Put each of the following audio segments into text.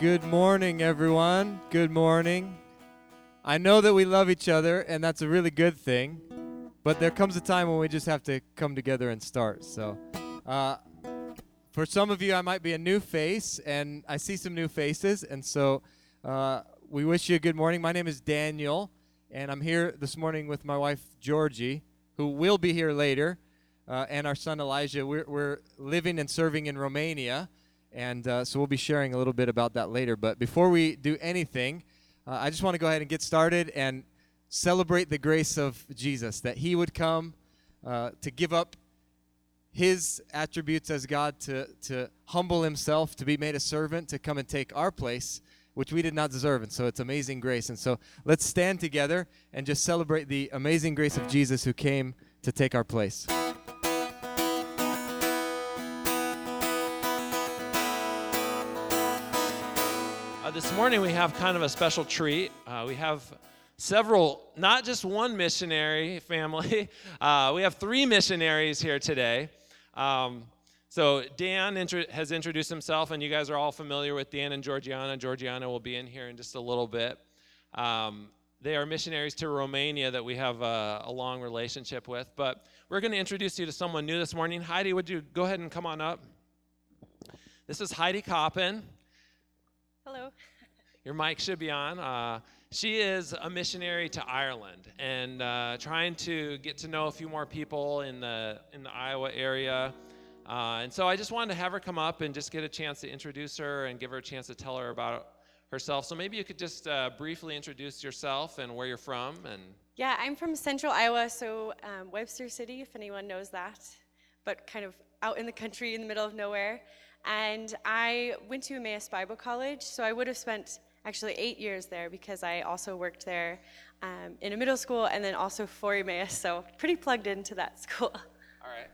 Good morning, everyone. Good morning. I know that we love each other, and that's a really good thing. But there comes a time when we just have to come together and start. So, uh, for some of you, I might be a new face, and I see some new faces. And so, uh, we wish you a good morning. My name is Daniel, and I'm here this morning with my wife, Georgie, who will be here later, uh, and our son, Elijah. We're, we're living and serving in Romania. And uh, so we'll be sharing a little bit about that later. But before we do anything, uh, I just want to go ahead and get started and celebrate the grace of Jesus, that he would come uh, to give up his attributes as God, to, to humble himself, to be made a servant, to come and take our place, which we did not deserve. And so it's amazing grace. And so let's stand together and just celebrate the amazing grace of Jesus who came to take our place. Uh, this morning we have kind of a special treat. Uh, we have several, not just one missionary family, uh, we have three missionaries here today. Um, so Dan has introduced himself, and you guys are all familiar with Dan and Georgiana. Georgiana will be in here in just a little bit. Um, they are missionaries to Romania that we have a, a long relationship with. But we're going to introduce you to someone new this morning. Heidi, would you go ahead and come on up? This is Heidi Koppen. Hello. Your mic should be on. Uh, she is a missionary to Ireland and uh, trying to get to know a few more people in the in the Iowa area. Uh, and so I just wanted to have her come up and just get a chance to introduce her and give her a chance to tell her about herself. So maybe you could just uh, briefly introduce yourself and where you're from and. Yeah, I'm from central Iowa, so um, Webster City, if anyone knows that, but kind of out in the country in the middle of nowhere. And I went to Emmaus Bible College, so I would have spent actually eight years there because I also worked there um, in a middle school and then also for Emmaus, so pretty plugged into that school. All right.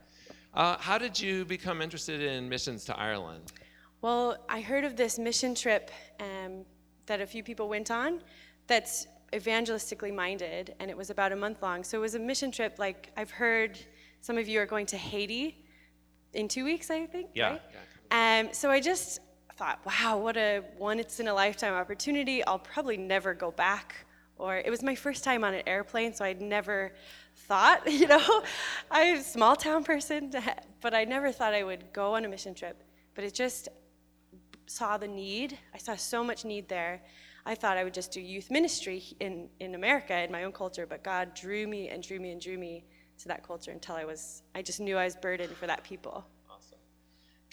Uh, how did you become interested in missions to Ireland? Well, I heard of this mission trip um, that a few people went on that's evangelistically minded, and it was about a month long. So it was a mission trip like I've heard some of you are going to Haiti in two weeks, I think. Yeah. Right? Um, so I just thought, wow, what a once in a lifetime opportunity. I'll probably never go back. Or it was my first time on an airplane, so I'd never thought, you know, I'm a small town person, but I never thought I would go on a mission trip. But it just saw the need. I saw so much need there. I thought I would just do youth ministry in, in America, in my own culture, but God drew me and drew me and drew me to that culture until I was, I just knew I was burdened for that people.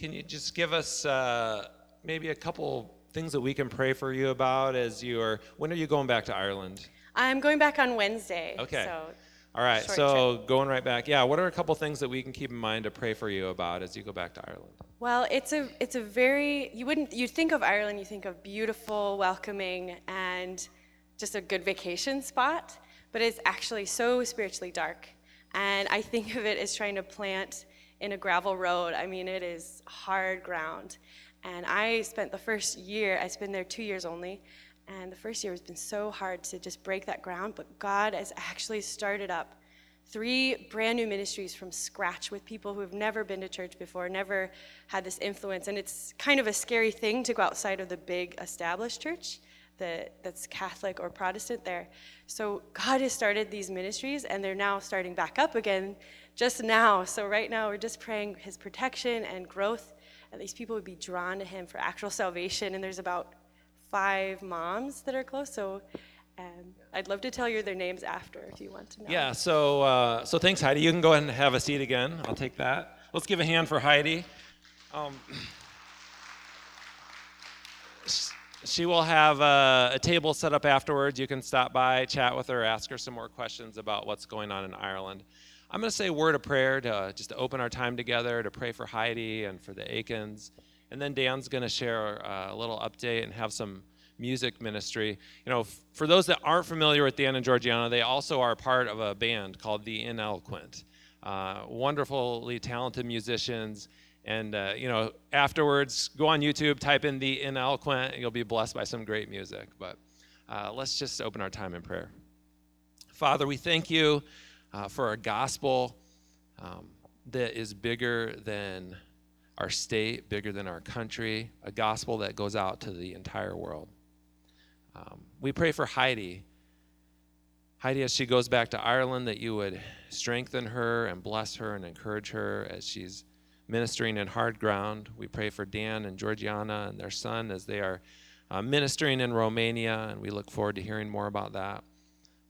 Can you just give us uh, maybe a couple things that we can pray for you about as you are, when are you going back to Ireland? I'm going back on Wednesday. Okay. So All right, so going right back, yeah, what are a couple things that we can keep in mind to pray for you about as you go back to Ireland? Well, it's a it's a very you wouldn't you think of Ireland, you think of beautiful, welcoming, and just a good vacation spot, but it's actually so spiritually dark. And I think of it as trying to plant in a gravel road. I mean, it is hard ground. And I spent the first year, I've been there two years only, and the first year has been so hard to just break that ground, but God has actually started up three brand new ministries from scratch with people who have never been to church before, never had this influence. And it's kind of a scary thing to go outside of the big established church that, that's Catholic or Protestant there. So God has started these ministries, and they're now starting back up again just now. So right now, we're just praying His protection and growth, and these people would be drawn to Him for actual salvation. And there's about five moms that are close. So um, I'd love to tell you their names after if you want to know. Yeah, so uh, so thanks, Heidi. You can go ahead and have a seat again. I'll take that. Let's give a hand for Heidi. Um, she will have a, a, table set up afterwards. You can stop by, chat with her, ask her some more questions about what's going on in Ireland. I'm going to say a word of prayer to just to open our time together to pray for Heidi and for the Aikens, and then Dan's going to share uh, a little update and have some music ministry. You know, for those that aren't familiar with Dan and Georgiana, they also are part of a band called the Ineloquent. Uh, wonderfully talented musicians. And, uh, you know, afterwards, go on YouTube, type in the Ineloquent, and you'll be blessed by some great music. But uh, let's just open our time in prayer. Father, we thank you uh, for a gospel um, that is bigger than our state, bigger than our country, a gospel that goes out to the entire world. Um, we pray for Heidi. Heidi, as she goes back to Ireland, that you would strengthen her and bless her and encourage her as she's ministering in hard ground. We pray for Dan and Georgiana and their son as they are uh, ministering in Romania, and we look forward to hearing more about that.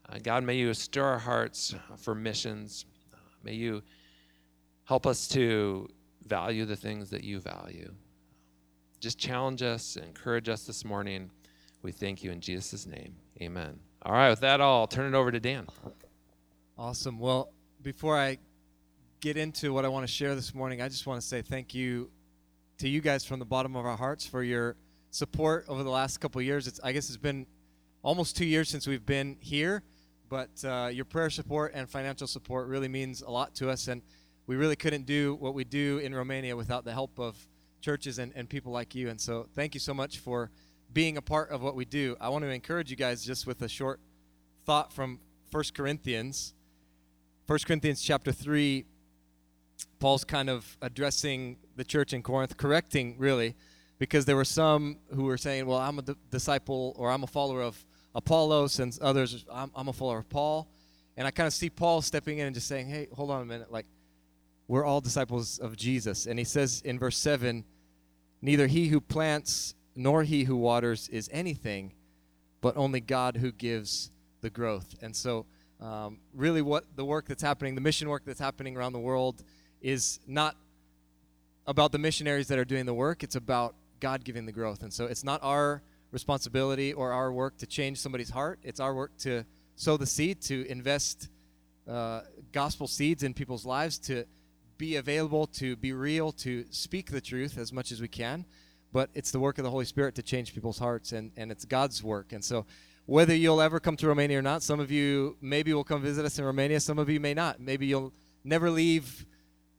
Uh, God, may you stir our hearts for missions. Uh, may you help us to value the things that you value. Just challenge us, encourage us this morning. We thank you in Jesus' name. Amen. All right, with that, I'll turn it over to Dan. Awesome. Well, before I get into what I want to share this morning, I just want to say thank you to you guys from the bottom of our hearts for your support over the last couple years. It's, I guess it's been almost two years since we've been here, but uh, your prayer support and financial support really means a lot to us. And we really couldn't do what we do in Romania without the help of churches and, and people like you. And so thank you so much for being a part of what we do. I want to encourage you guys just with a short thought from 1 Corinthians. 1 Corinthians chapter 3, Paul's kind of addressing the church in Corinth, correcting really, because there were some who were saying, well, I'm a d- disciple or I'm a follower of Apollos, and others, I'm, I'm a follower of Paul. And I kind of see Paul stepping in and just saying, hey, hold on a minute. Like, we're all disciples of Jesus. And he says in verse 7 Neither he who plants nor he who waters is anything, but only God who gives the growth. And so, um, really, what the work that's happening, the mission work that's happening around the world, is not about the missionaries that are doing the work, it's about God giving the growth. And so, it's not our responsibility or our work to change somebody's heart, it's our work to sow the seed, to invest uh, gospel seeds in people's lives, to be available, to be real, to speak the truth as much as we can. But it's the work of the Holy Spirit to change people's hearts, and, and it's God's work. And so, whether you'll ever come to Romania or not, some of you maybe will come visit us in Romania, some of you may not. Maybe you'll never leave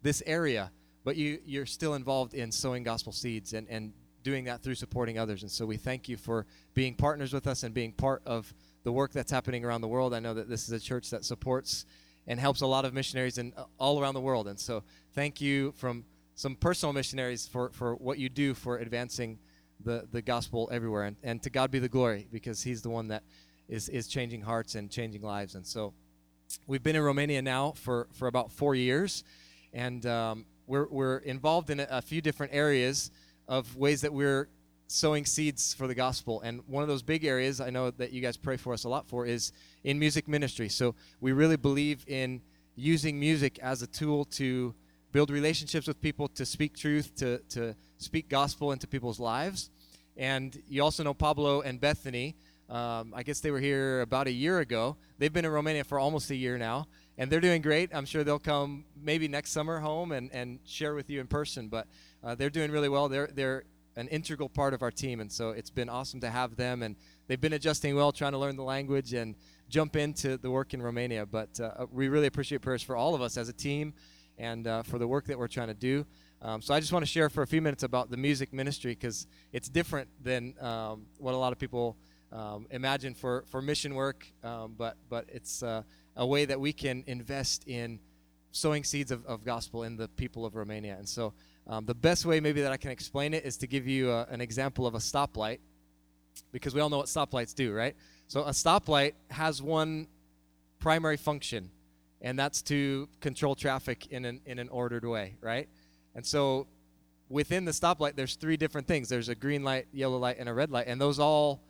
this area, but you, you're still involved in sowing gospel seeds and, and doing that through supporting others. And so we thank you for being partners with us and being part of the work that's happening around the world. I know that this is a church that supports and helps a lot of missionaries in uh, all around the world. And so thank you from some personal missionaries for, for what you do for advancing the, the gospel everywhere. And, and to God be the glory because he's the one that is, is changing hearts and changing lives. And so we've been in Romania now for, for about four years. And um, we're, we're involved in a, a few different areas of ways that we're sowing seeds for the gospel. And one of those big areas I know that you guys pray for us a lot for is in music ministry. So we really believe in using music as a tool to build relationships with people, to speak truth, to, to speak gospel into people's lives. And you also know Pablo and Bethany. Um, I guess they were here about a year ago. They've been in Romania for almost a year now, and they're doing great. I'm sure they'll come maybe next summer home and, and share with you in person. But uh, they're doing really well. They're they're an integral part of our team, and so it's been awesome to have them. And they've been adjusting well, trying to learn the language and jump into the work in Romania. But uh, we really appreciate prayers for all of us as a team and uh, for the work that we're trying to do. Um, so I just want to share for a few minutes about the music ministry because it's different than um, what a lot of people um, imagine for, for mission work, um, but but it's uh, a way that we can invest in sowing seeds of, of gospel in the people of Romania. And so um, the best way maybe that I can explain it is to give you a, uh, an example of a stoplight because we all know what stoplights do, right? So a stoplight has one primary function, and that's to control traffic in an, in an ordered way, right? And so within the stoplight, there's three different things there's a green light, yellow light, and a red light, and those all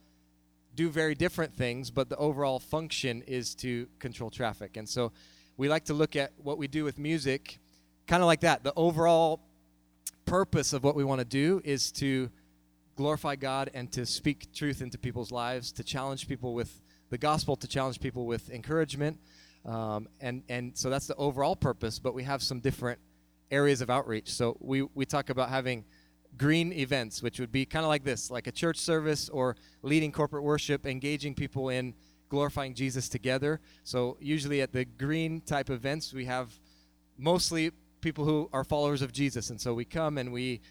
do very different things, but the overall function is to control traffic. And so we like to look at what we do with music kind of like that. The overall purpose of what we want to do is to glorify God and to speak truth into people's lives, to challenge people with the gospel, to challenge people with encouragement. Um, and, and so that's the overall purpose, but we have some different areas of outreach. So we, we talk about having green events, which would be kind of like this, like a church service or leading corporate worship, engaging people in glorifying Jesus together. So usually at the green type events, we have mostly people who are followers of Jesus. And so we come and we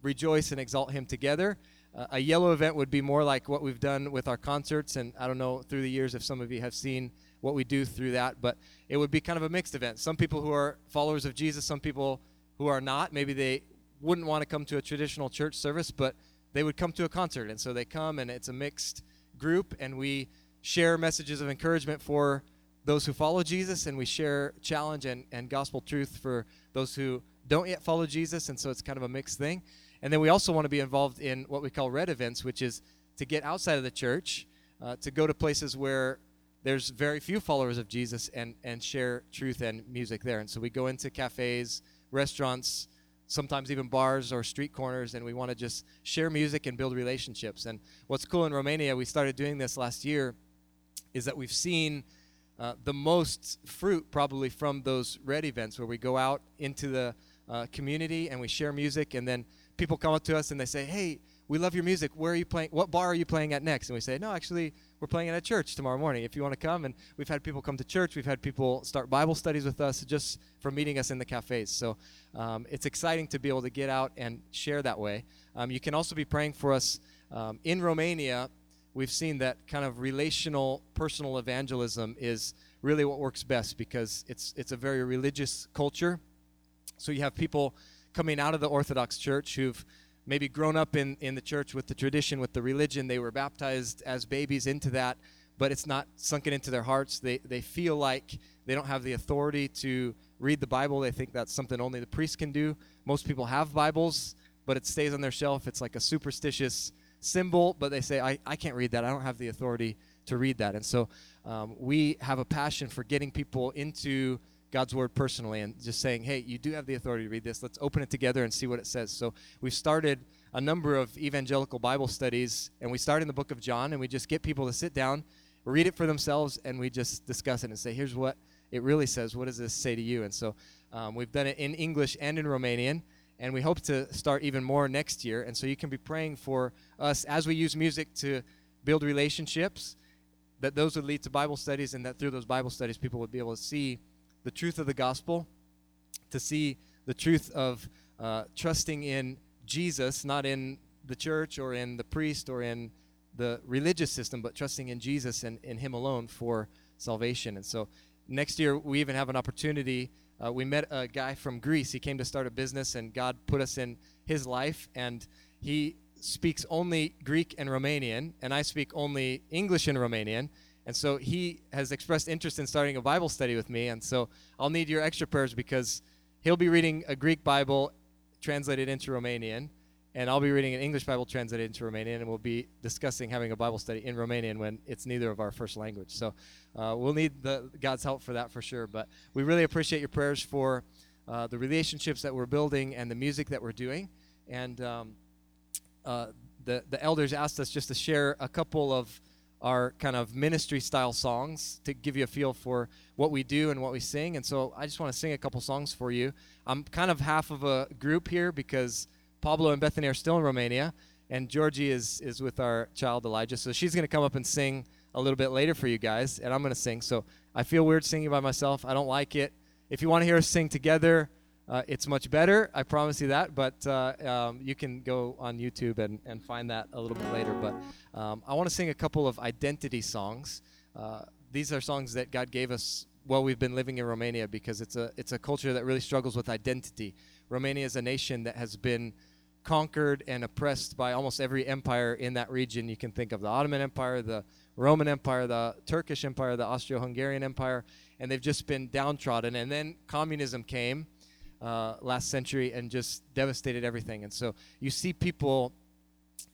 rejoice and exalt him together. Uh, a yellow event would be more like what we've done with our concerts. And I don't know through the years if some of you have seen what we do through that, but it would be kind of a mixed event. Some people who are followers of Jesus, some people who are not. Maybe they wouldn't want to come to a traditional church service, but they would come to a concert. And so they come, and it's a mixed group, and we share messages of encouragement for those who follow Jesus, and we share challenge and, and gospel truth for those who don't yet follow Jesus. And so it's kind of a mixed thing. And then we also want to be involved in what we call red events, which is to get outside of the church, uh, to go to places where there's very few followers of Jesus and, and share truth and music there. And so we go into cafes, restaurants, sometimes even bars or street corners, and we want to just share music and build relationships. And what's cool in Romania, we started doing this last year, is that we've seen uh, the most fruit probably from those red events where we go out into the uh, community and we share music, and then people come up to us and they say, Hey, we love your music. Where are you playing? What bar are you playing at next? And we say, no, actually, we're playing at a church tomorrow morning. If you want to come, and we've had people come to church. We've had people start Bible studies with us just from meeting us in the cafes. So um, it's exciting to be able to get out and share that way. Um, you can also be praying for us um, in Romania. We've seen that kind of relational, personal evangelism is really what works best because it's it's a very religious culture. So you have people coming out of the Orthodox Church who've maybe grown up in, in the church with the tradition, with the religion. They were baptized as babies into that, but it's not sunken into their hearts. They, they feel like they don't have the authority to read the Bible. They think that's something only the priest can do. Most people have Bibles, but it stays on their shelf. It's like a superstitious symbol, but they say, I, I can't read that. I don't have the authority to read that. And so um, we have a passion for getting people into God's word personally and just saying, hey, you do have the authority to read this. Let's open it together and see what it says. So we've started a number of evangelical Bible studies, and we start in the book of John, and we just get people to sit down, read it for themselves, and we just discuss it and say, here's what it really says. What does this say to you? And so um, we've done it in English and in Romanian, and we hope to start even more next year. And so you can be praying for us as we use music to build relationships, that those would lead to Bible studies, and that through those Bible studies, people would be able to see the truth of the gospel, to see the truth of uh, trusting in Jesus, not in the church or in the priest or in the religious system, but trusting in Jesus and in Him alone for salvation. And so next year, we even have an opportunity. Uh, we met a guy from Greece. He came to start a business, and God put us in his life. And he speaks only Greek and Romanian, and I speak only English and Romanian. And so he has expressed interest in starting a Bible study with me. And so I'll need your extra prayers because he'll be reading a Greek Bible translated into Romanian, and I'll be reading an English Bible translated into Romanian, and we'll be discussing having a Bible study in Romanian when it's neither of our first language. So uh, we'll need the, God's help for that for sure. But we really appreciate your prayers for uh, the relationships that we're building and the music that we're doing. And um, uh, the, the elders asked us just to share a couple of our kind of ministry style songs to give you a feel for what we do and what we sing. And so I just want to sing a couple songs for you. I'm kind of half of a group here because Pablo and Bethany are still in Romania, and Georgie is, is with our child Elijah. So she's going to come up and sing a little bit later for you guys, and I'm going to sing. So I feel weird singing by myself. I don't like it. If you want to hear us sing together, uh, it's much better. I promise you that. But uh, um, you can go on YouTube and, and find that a little bit later. But um, I want to sing a couple of identity songs. Uh, these are songs that God gave us while we've been living in Romania because it's a it's a culture that really struggles with identity. Romania is a nation that has been conquered and oppressed by almost every empire in that region. You can think of the Ottoman Empire, the Roman Empire, the Turkish Empire, the Austro-Hungarian Empire, and they've just been downtrodden. And then communism came uh, last century and just devastated everything. And so you see people,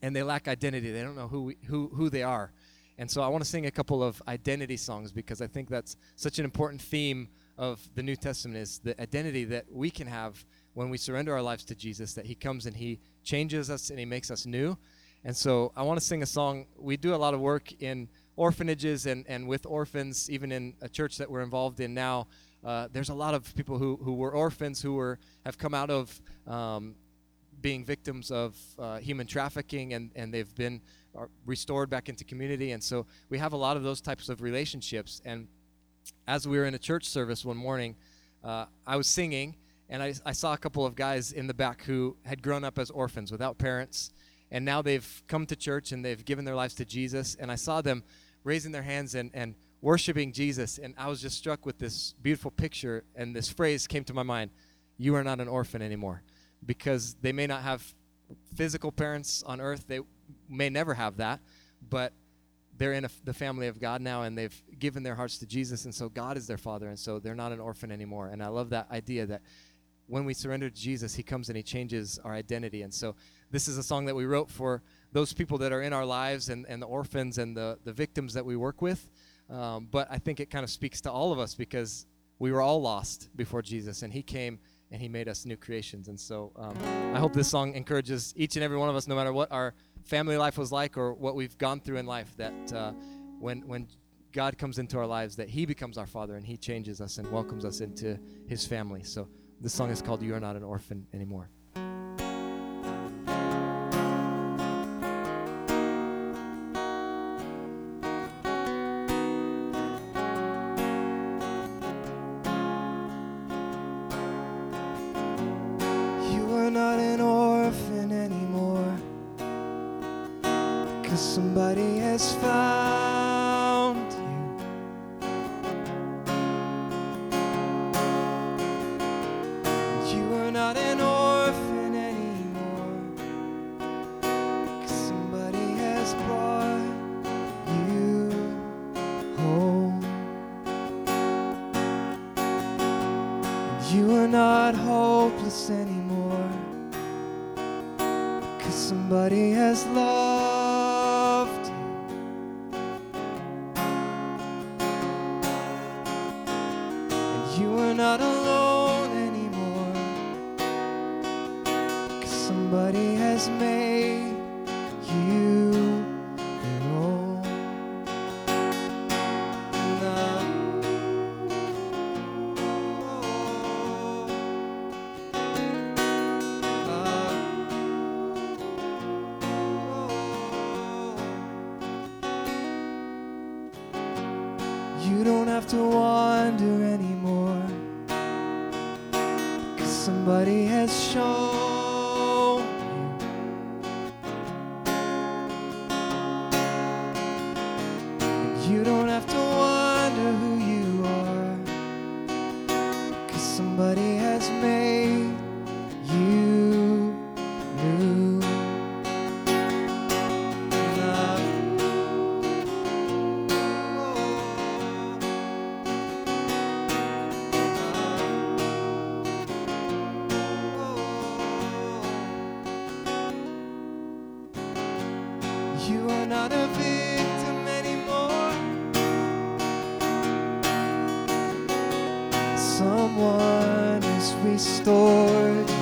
and they lack identity. They don't know who we, who who they are. And so I want to sing a couple of identity songs because I think that's such an important theme of the New Testament is the identity that we can have when we surrender our lives to Jesus. That He comes and He changes us and He makes us new. And so I want to sing a song. We do a lot of work in orphanages and, and with orphans, even in a church that we're involved in now uh, there's a lot of people who, who were orphans who were have come out of um, being victims of uh, human trafficking and, and they've been uh, restored back into community and so we have a lot of those types of relationships and as we were in a church service one morning uh, i was singing and I, I saw a couple of guys in the back who had grown up as orphans without parents and now they've come to church and they've given their lives to jesus and i saw them raising their hands and, and worshiping Jesus, and I was just struck with this beautiful picture, and this phrase came to my mind You are not an orphan anymore. because they may not have physical parents on earth. They may never have that, but they're in the family of God now and they've given their hearts to Jesus. And so God is their father. And so they're not an orphan anymore. And I love that idea that when we surrender to Jesus, He comes and He changes our identity. And so this is a song that we wrote for those people that are in our lives and, and the orphans and the, the victims that we work with. Um, but I think it kind of speaks to all of us because we were all lost before Jesus and He came and He made us new creations. And so um, I hope this song encourages each and every one of us, no matter what our family life was like or what we've gone through in life, that uh, when, when God comes into our lives, that He becomes our Father and He changes us and welcomes us into His family. So this song is called You Are Not an Orphan Anymore. not a victim anymore. Someone is restored.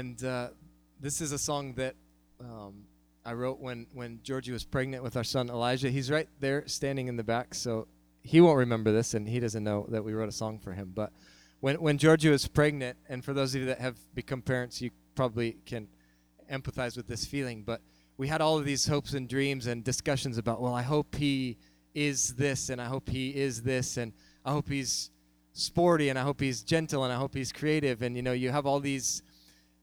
And uh, this is a song that um, I wrote when, when Georgie was pregnant with our son Elijah. He's right there standing in the back, so he won't remember this, and he doesn't know that we wrote a song for him. But when, when Georgie was pregnant, and for those of you that have become parents, you probably can empathize with this feeling, but we had all of these hopes and dreams and discussions about, well, I hope he is this, and I hope he is this, and I hope he's sporty, and I hope he's gentle, and I hope he's creative. And, you know, you have all these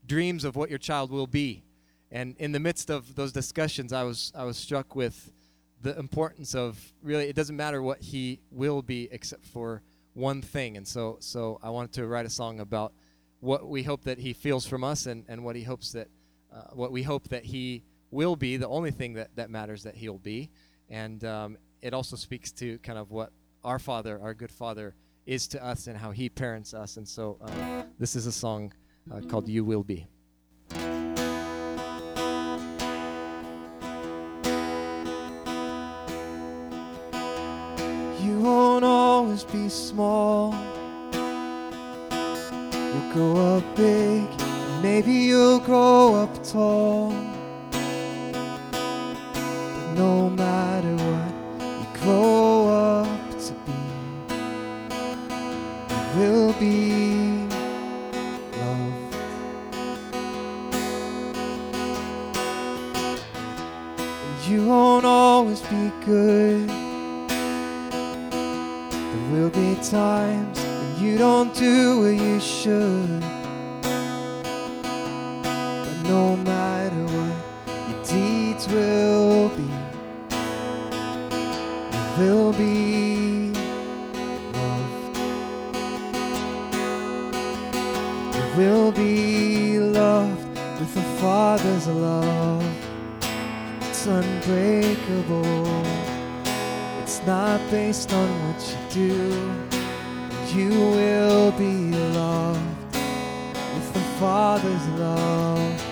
dreams of what your child will be. And in the midst of those discussions, I was I was struck with the importance of really it doesn't matter what he will be except for one thing. And so so I wanted to write a song about what we hope that he feels from us and, and what he hopes that uh, what we hope that he will be the only thing that, that matters that He'll be. And um, it also speaks to kind of what our Father, our good Father, is to us and how He parents us. And so uh, this is a song uh, called You Will Be. You won't always be small. You'll grow up big, maybe you'll grow up tall. But no matter what you grow be good. There will be times when you don't do what you should. But no matter unbreakable. It's not based on what you do. You will be loved with the Father's love.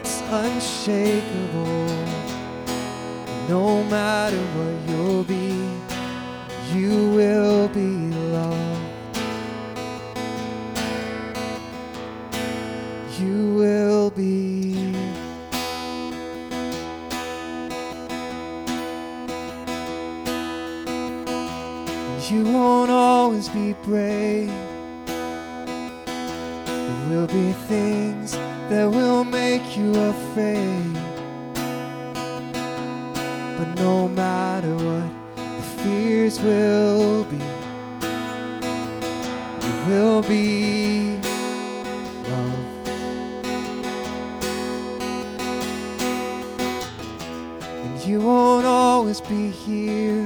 It's unshakable. No matter what you'll be, you will be You won't always be brave. There will be things that will make you afraid. But no matter what the fears will be, you will be loved. And you won't always be here.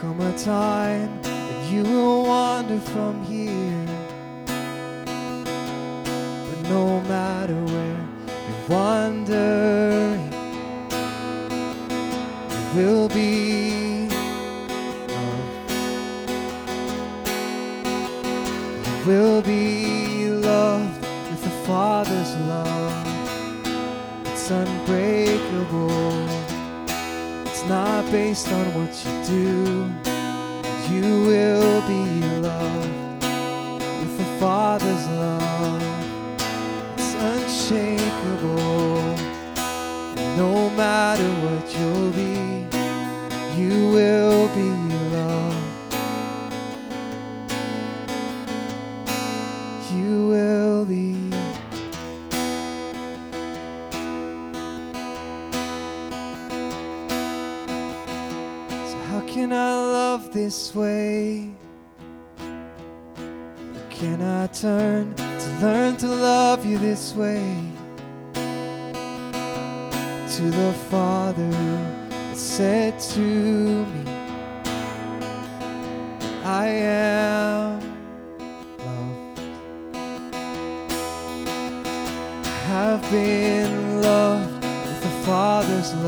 Come a time that you will wander from here. Based on what you do. You will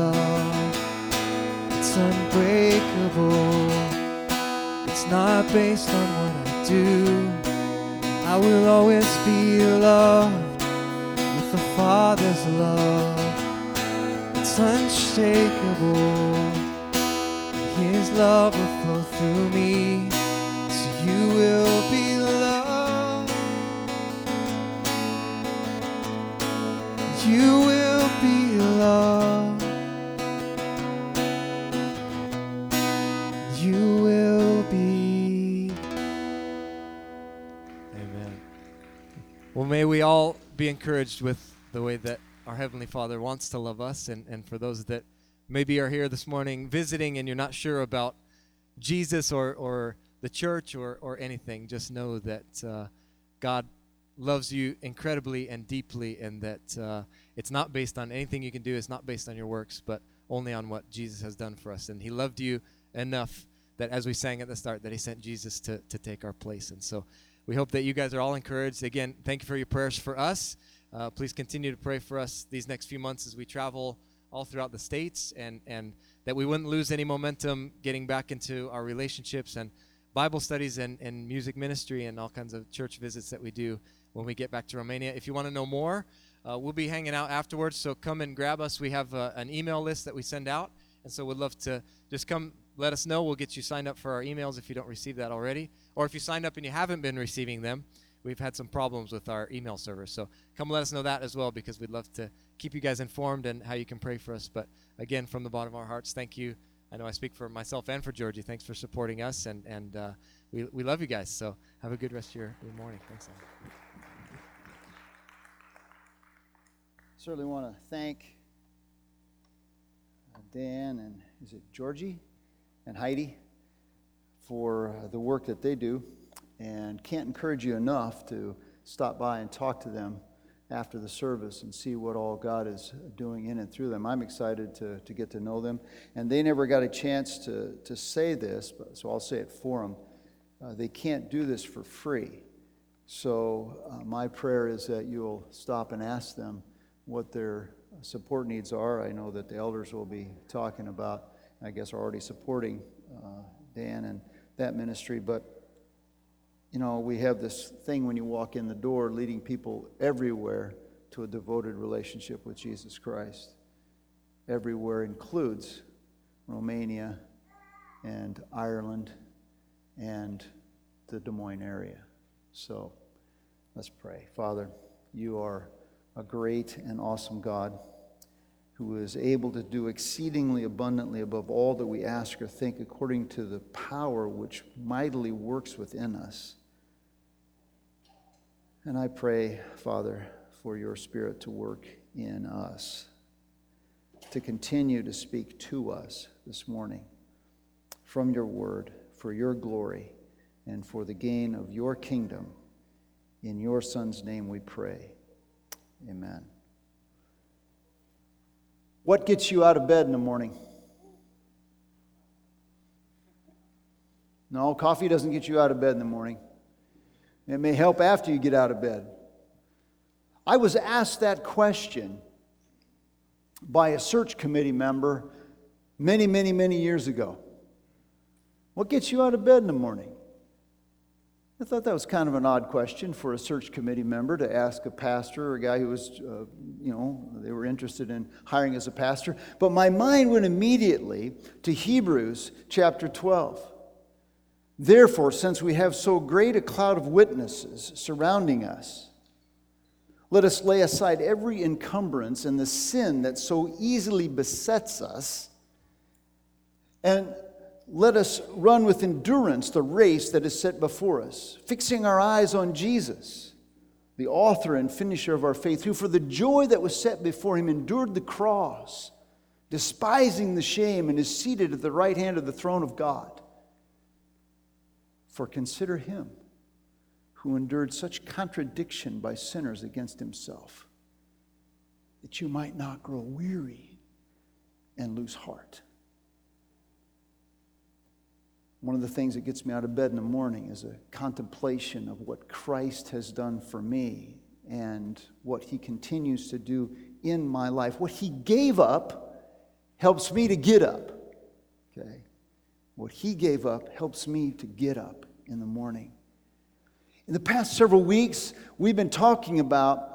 love. It's unbreakable. It's not based on what I do. I will always be loved with the Father's love. It's unshakable. His love will flow through me. So you will be loved. You be encouraged with the way that our Heavenly Father wants to love us. And, and for those that maybe are here this morning visiting and you're not sure about Jesus or, or the church or, or anything, just know that uh, God loves you incredibly and deeply, and that uh, it's not based on anything you can do, it's not based on your works, but only on what Jesus has done for us. And He loved you enough that, as we sang at the start, that He sent Jesus to, to take our place. And so we hope that you guys are all encouraged. Again, thank you for your prayers for us. uh, please continue to pray for us these next few months as we travel all throughout the states and, and that we wouldn't lose any momentum getting back into our relationships and Bible studies and, and music ministry and all kinds of church visits that we do when we get back to Romania. If you want to know more, uh, we'll be hanging out afterwards, so come and grab us. We have uh, an email list that we send out, and so we'd love to just come let us know. We'll get you signed up for our emails if you don't receive that already. Or if you signed up and you haven't been receiving them, we've had some problems with our email server. So come let us know that as well because we'd love to keep you guys informed and how you can pray for us. But again, from the bottom of our hearts, thank you. I know I speak for myself and for Georgie. Thanks for supporting us, and, and uh, we, we love you guys. So have a good rest of your, your morning. Thanks. Alan. Certainly want to thank Dan and is it Georgie and Heidi for uh, the work that they do, and can't encourage you enough to stop by and talk to them after the service and see what all God is doing in and through them. I'm excited to, to get to know them. And they never got a chance to, to say this, but, so I'll say it for them. Uh, they can't do this for free. So uh, my prayer is that you'll stop and ask them what their support needs are. I know that the elders will be talking about, I guess, are already supporting uh, Dan and that ministry. But, you know, we have this thing when you walk in the door leading people everywhere to a devoted relationship with Jesus Christ. Everywhere includes Romania and Ireland and the Des Moines area. So let's pray. Father, you are a great and awesome God who is able to do exceedingly abundantly above all that we ask or think according to the power which mightily works within us. And I pray, Father, for your Spirit to work in us, to continue to speak to us this morning from your word for your glory and for the gain of your kingdom. In your Son's name we pray. Amen. What gets you out of bed in the morning? No, coffee doesn't get you out of bed in the morning. It may help after you get out of bed. I was asked that question by a search committee member many, many, many years ago. What gets you out of bed in the morning? I thought that was kind of an odd question for a search committee member to ask a pastor or a guy who was, uh, you know, they were interested in hiring as a pastor. But my mind went immediately to Hebrews chapter 12. Therefore, since we have so great a cloud of witnesses surrounding us, let us lay aside every encumbrance and the sin that so easily besets us and let us run with endurance the race that is set before us, fixing our eyes on Jesus, the author and finisher of our faith, who for the joy that was set before him endured the cross, despising the shame, and is seated at the right hand of the throne of God. For consider him who endured such contradiction by sinners against himself, that you might not grow weary and lose heart. One of the things that gets me out of bed in the morning is a contemplation of what Christ has done for me and what he continues to do in my life. What he gave up helps me to get up. Okay? What he gave up helps me to get up in the morning. In the past several weeks, we've been talking about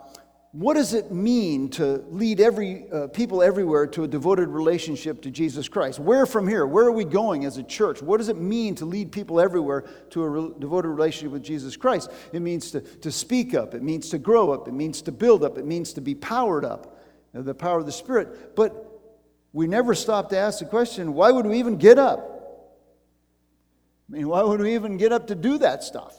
what does it mean to lead every uh, people everywhere to a devoted relationship to jesus christ? Where from here? Where are we going as a church? What does it mean to lead people everywhere to a re- devoted relationship with jesus christ? It means to, to speak up. It means to grow up. It means to build up. It means to be powered up uh, the power of the spirit. But we never stop to ask the question why would we even get up? I mean why would we even get up to do that stuff?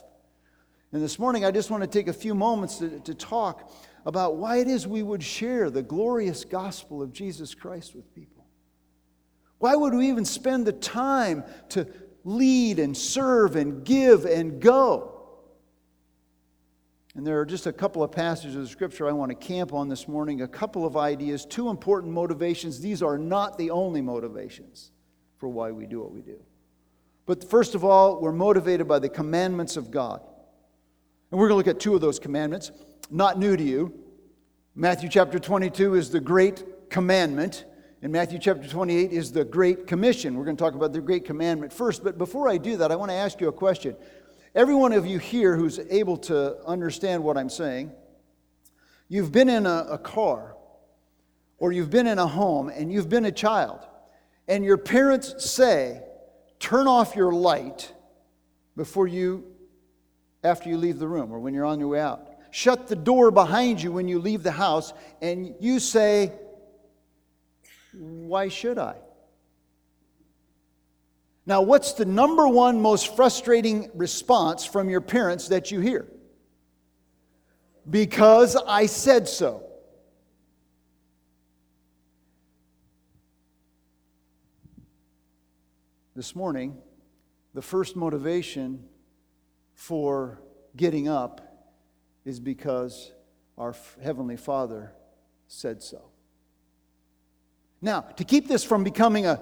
And this morning i just want to take a few moments to, to talk about why it is we would share the glorious gospel of Jesus Christ with people. Why would we even spend the time to lead and serve and give and go? And there are just a couple of passages of scripture I want to camp on this morning, a couple of ideas, two important motivations. These are not the only motivations for why we do what we do. But first of all, we're motivated by the commandments of God. And we're going to look at two of those commandments not new to you. Matthew chapter 22 is the great commandment, and Matthew chapter 28 is the great commission. We're going to talk about the great commandment first, but before I do that, I want to ask you a question. Every one of you here who's able to understand what I'm saying, you've been in a, a car or you've been in a home and you've been a child, and your parents say, turn off your light before you, after you leave the room or when you're on your way out shut the door behind you when you leave the house, and you say, Why should I? Now, what's the number one most frustrating response from your parents that you hear? Because I said so. This morning, the first motivation for getting up is because our Heavenly Father said so. Now, to keep this from becoming a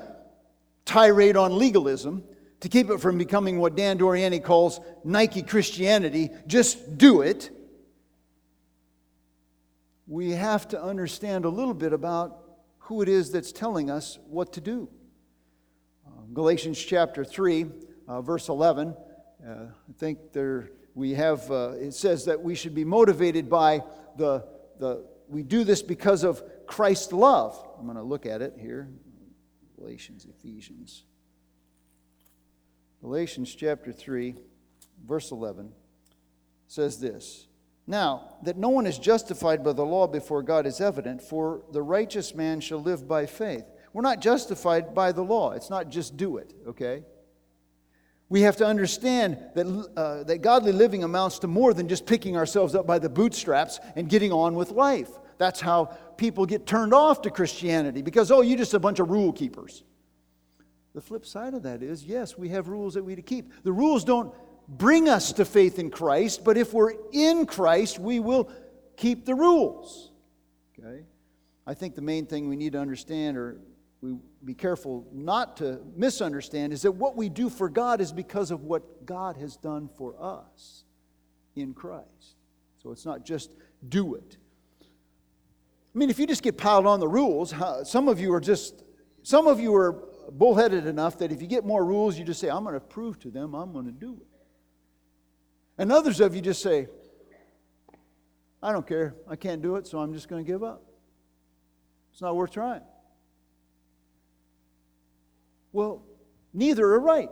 tirade on legalism, to keep it from becoming what Dan Doriani calls Nike Christianity, just do it, we have to understand a little bit about who it is that's telling us what to do. Uh, Galatians chapter 3, uh, verse 11, uh, I think there we have, uh, it says that we should be motivated by the, the, we do this because of Christ's love. I'm going to look at it here. Galatians, Ephesians. Galatians chapter 3, verse 11 says this Now, that no one is justified by the law before God is evident, for the righteous man shall live by faith. We're not justified by the law. It's not just do it, okay? We have to understand that, uh, that godly living amounts to more than just picking ourselves up by the bootstraps and getting on with life. That's how people get turned off to Christianity because, oh, you're just a bunch of rule keepers. The flip side of that is, yes, we have rules that we to keep. The rules don't bring us to faith in Christ, but if we're in Christ, we will keep the rules. Okay? I think the main thing we need to understand or we be careful not to misunderstand is that what we do for God is because of what God has done for us in Christ. So it's not just do it. I mean, if you just get piled on the rules, some of you are just, some of you are bullheaded enough that if you get more rules, you just say, I'm going to prove to them I'm going to do it. And others of you just say, I don't care. I can't do it, so I'm just going to give up. It's not worth trying. Well, neither are right.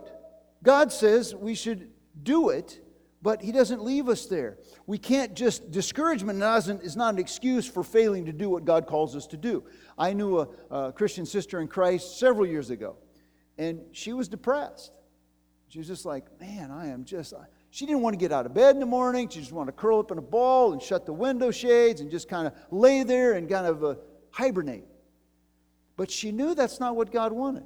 God says we should do it, but He doesn't leave us there. We can't just, discouragement is not an excuse for failing to do what God calls us to do. I knew a, a Christian sister in Christ several years ago, and she was depressed. She was just like, man, I am just. She didn't want to get out of bed in the morning. She just wanted to curl up in a ball and shut the window shades and just kind of lay there and kind of uh, hibernate. But she knew that's not what God wanted.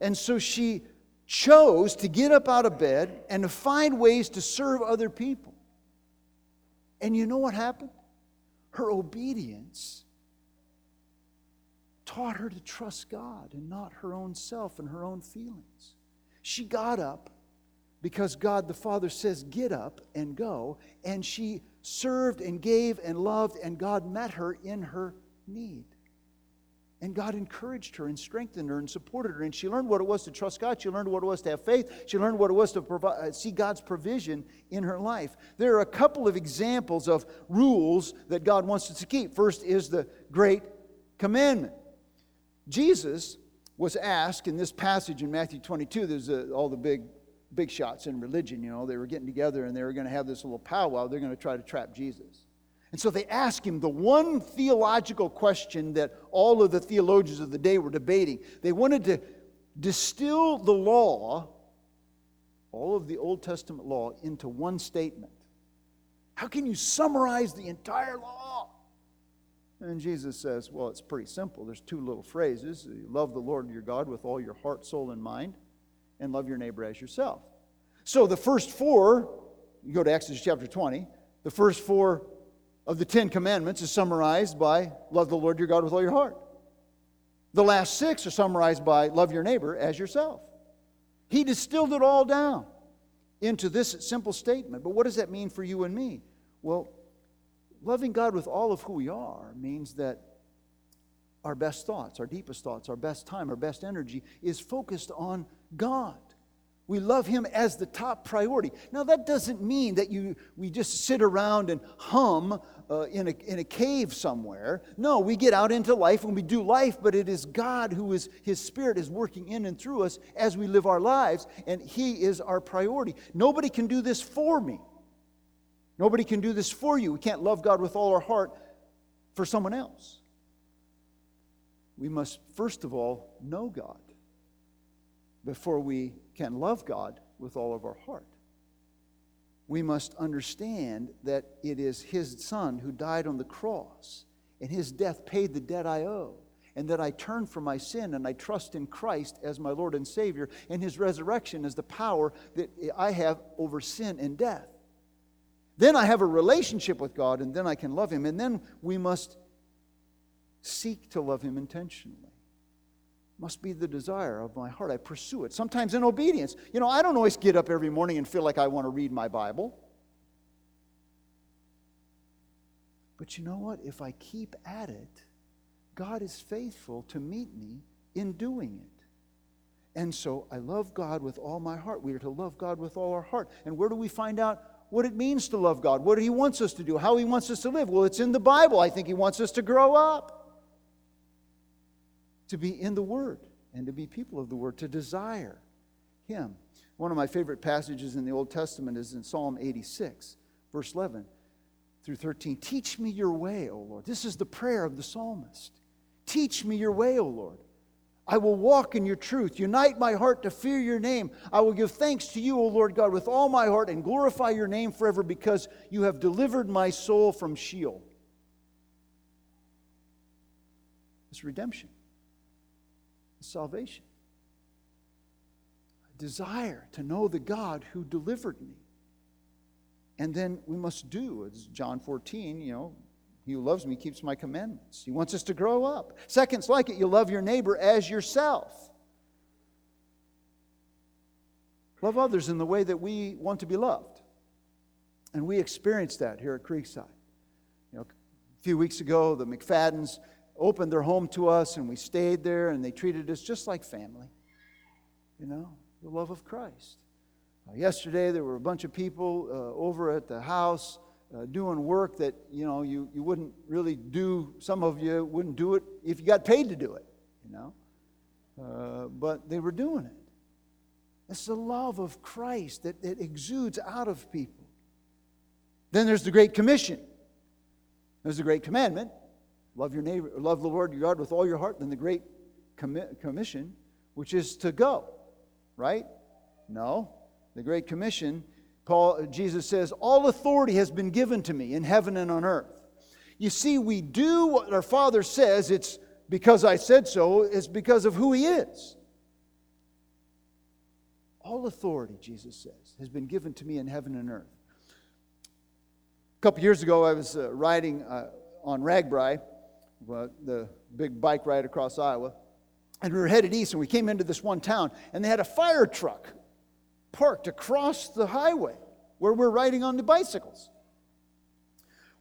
And so she chose to get up out of bed and to find ways to serve other people. And you know what happened? Her obedience taught her to trust God and not her own self and her own feelings. She got up because God the Father says, Get up and go. And she served and gave and loved, and God met her in her need. And God encouraged her and strengthened her and supported her. And she learned what it was to trust God. She learned what it was to have faith. She learned what it was to uh, see God's provision in her life. There are a couple of examples of rules that God wants us to keep. First is the Great Commandment. Jesus was asked in this passage in Matthew 22, there's a, all the big, big shots in religion, you know, they were getting together and they were going to have this little powwow. They're going to try to trap Jesus. And so they ask him the one theological question that all of the theologians of the day were debating. They wanted to distill the law, all of the Old Testament law, into one statement. How can you summarize the entire law? And Jesus says, Well, it's pretty simple. There's two little phrases you love the Lord your God with all your heart, soul, and mind, and love your neighbor as yourself. So the first four, you go to Exodus chapter 20, the first four of the Ten Commandments is summarized by love the Lord your God with all your heart. The last six are summarized by love your neighbor as yourself. He distilled it all down into this simple statement. But what does that mean for you and me? Well, loving God with all of who we are means that our best thoughts, our deepest thoughts, our best time, our best energy is focused on God. We love Him as the top priority. Now, that doesn't mean that you, we just sit around and hum uh, in, a, in a cave somewhere. No, we get out into life and we do life, but it is God who is, His Spirit is working in and through us as we live our lives, and He is our priority. Nobody can do this for me. Nobody can do this for you. We can't love God with all our heart for someone else. We must, first of all, know God before we can love God with all of our heart. We must understand that it is His Son who died on the cross, and His death paid the debt I owe, and that I turn from my sin and I trust in Christ as my Lord and Savior, and His resurrection is the power that I have over sin and death. Then I have a relationship with God, and then I can love Him, and then we must seek to love Him intentionally must be the desire of my heart. I pursue it, sometimes in obedience. You know, I don't always get up every morning and feel like I want to read my Bible. But you know what? If I keep at it, God is faithful to meet me in doing it. And so I love God with all my heart. We are to love God with all our heart. And where do we find out what it means to love God? What He wants us to do? How He wants us to live? Well, it's in the Bible. I think He wants us to grow up to be in the Word and to be people of the Word, to desire Him. One of my favorite passages in the Old Testament is in Psalm 86, verse 11 through 13. Teach me your way, O Lord. This is the prayer of the psalmist. Teach me your way, O Lord. I will walk in your truth. Unite my heart to fear your name. I will give thanks to you, O Lord God, with all my heart and glorify your name forever because you have delivered my soul from Sheol. It's redemption salvation. A desire to know the God who delivered me. And then we must do, as John 14, you know, he who loves me keeps my commandments. He wants us to grow up. Second's like it, you love your neighbor as yourself. Love others in the way that we want to be loved. And we experienced that here at Creekside. You know, a few weeks ago, the McFadden's opened their home to us and we stayed there and they treated us just like family. You know, the love of Christ. Uh, yesterday, there were a bunch of people uh, over at the house uh, doing work that, you know, you, you wouldn't really do, some of you wouldn't do it if you got paid to do it, you know. Uh, but they were doing it. It's the love of Christ that, that exudes out of people. Then there's the Great Commission. There's the Great Commandment love your neighbor, love the Lord your God with all your heart, then the great commission, which is to go, right? No. The great commission, Paul Jesus says, all authority has been given to me in heaven and on earth. You see, we do what our Father says, it's because I said so, it's because of who He is. All authority, Jesus says, has been given to me in heaven and earth. A couple years ago, I was uh, riding uh, on RAGBRAI, the big bike ride across Iowa. And we were headed east, and we came into this one town, and they had a fire truck parked across the highway where we're riding on the bicycles.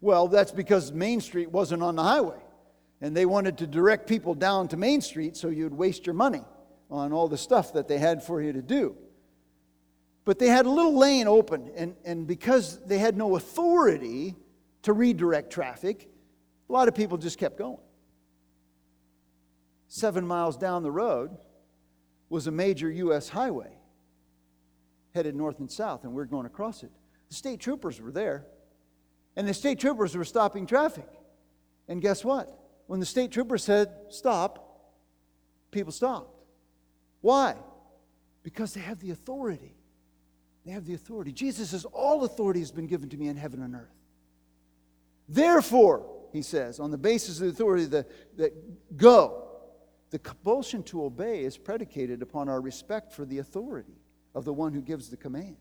Well, that's because Main Street wasn't on the highway, and they wanted to direct people down to Main Street so you'd waste your money on all the stuff that they had for you to do. But they had a little lane open, and, and because they had no authority to redirect traffic, a lot of people just kept going. Seven miles down the road was a major U.S. highway headed north and south, and we we're going across it. The state troopers were there, and the state troopers were stopping traffic. And guess what? When the state trooper said stop, people stopped. Why? Because they have the authority. They have the authority. Jesus says, All authority has been given to me in heaven and earth. Therefore, he says, on the basis of the authority that, that go. The compulsion to obey is predicated upon our respect for the authority of the one who gives the command.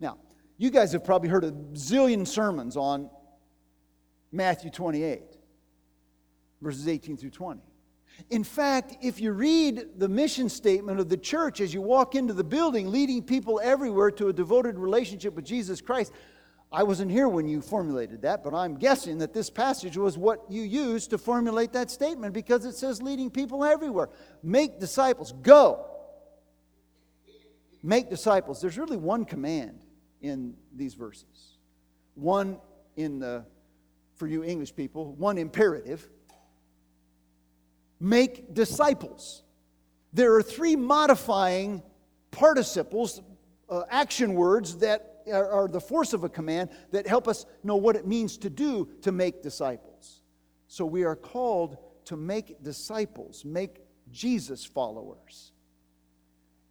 Now, you guys have probably heard a zillion sermons on Matthew 28, verses 18 through 20. In fact, if you read the mission statement of the church as you walk into the building, leading people everywhere to a devoted relationship with Jesus Christ, I wasn't here when you formulated that, but I'm guessing that this passage was what you used to formulate that statement because it says leading people everywhere. Make disciples. Go. Make disciples. There's really one command in these verses. One in the, for you English people, one imperative. Make disciples. There are three modifying participles, uh, action words that are, are the force of a command that help us know what it means to do to make disciples. So we are called to make disciples, make Jesus followers.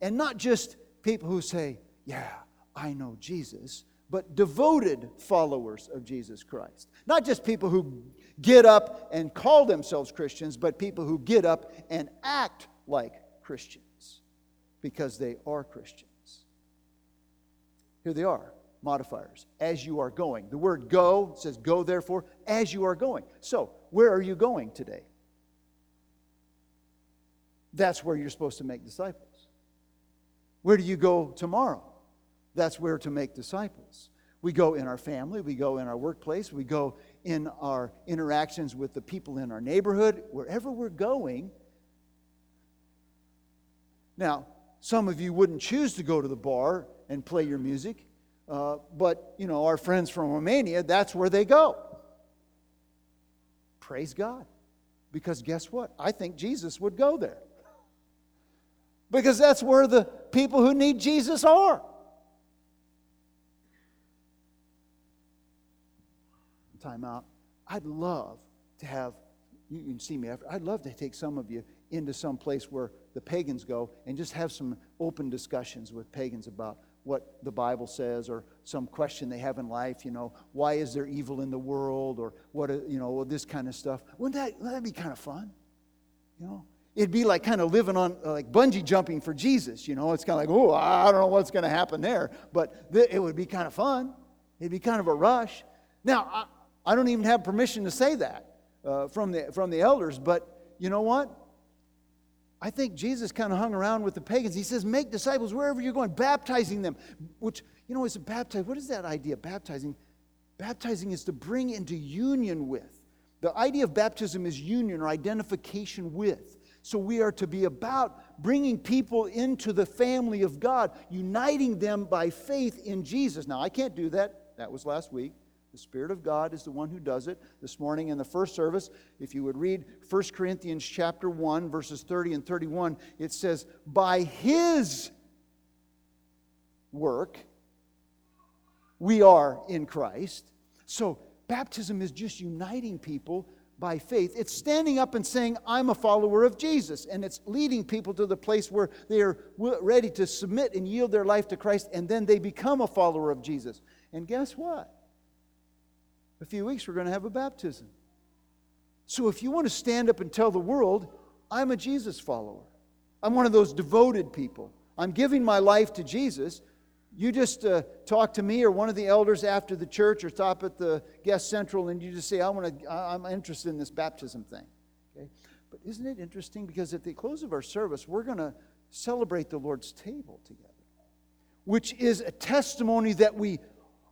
And not just people who say, Yeah, I know Jesus, but devoted followers of Jesus Christ. Not just people who get up and call themselves Christians, but people who get up and act like Christians because they are Christians. Here they are, modifiers. As you are going. The word go says, go therefore, as you are going. So, where are you going today? That's where you're supposed to make disciples. Where do you go tomorrow? That's where to make disciples. We go in our family, we go in our workplace, we go in our interactions with the people in our neighborhood, wherever we're going. Now, some of you wouldn't choose to go to the bar and play your music. Uh, but, you know, our friends from Romania, that's where they go. Praise God. Because guess what? I think Jesus would go there. Because that's where the people who need Jesus are. Time out. I'd love to have, you can see me after, I'd love to take some of you into some place where the pagans go and just have some open discussions with pagans about what the Bible says or some question they have in life, you know, why is there evil in the world or what, you know, this kind of stuff. Wouldn't that, wouldn't that be kind of fun? You know, it'd be like kind of living on, uh, like bungee jumping for Jesus, you know, it's kind of like, oh, I don't know what's going to happen there, but th- it would be kind of fun. It'd be kind of a rush. Now, I, I don't even have permission to say that uh, from, the, from the elders, but you know what? I think Jesus kind of hung around with the pagans. He says, Make disciples wherever you're going, baptizing them. Which, you know, is a baptize. What is that idea? Baptizing. Baptizing is to bring into union with. The idea of baptism is union or identification with. So we are to be about bringing people into the family of God, uniting them by faith in Jesus. Now, I can't do that. That was last week. The Spirit of God is the one who does it. This morning in the first service, if you would read 1 Corinthians chapter 1, verses 30 and 31, it says, By his work, we are in Christ. So baptism is just uniting people by faith. It's standing up and saying, I'm a follower of Jesus. And it's leading people to the place where they are ready to submit and yield their life to Christ, and then they become a follower of Jesus. And guess what? A few weeks, we're going to have a baptism. So if you want to stand up and tell the world, I'm a Jesus follower, I'm one of those devoted people, I'm giving my life to Jesus. You just uh, talk to me or one of the elders after the church or stop at the guest central and you just say, I want to, I'm interested in this baptism thing. Okay? But isn't it interesting? Because at the close of our service, we're going to celebrate the Lord's table together, which is a testimony that we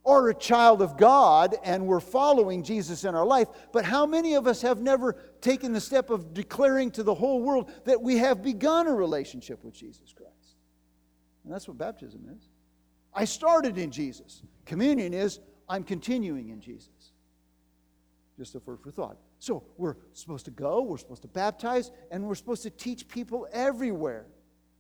are a child of God and we're following Jesus in our life, but how many of us have never taken the step of declaring to the whole world that we have begun a relationship with Jesus Christ? And that's what baptism is. I started in Jesus. Communion is I'm continuing in Jesus. Just a word for thought. So we're supposed to go, we're supposed to baptize, and we're supposed to teach people everywhere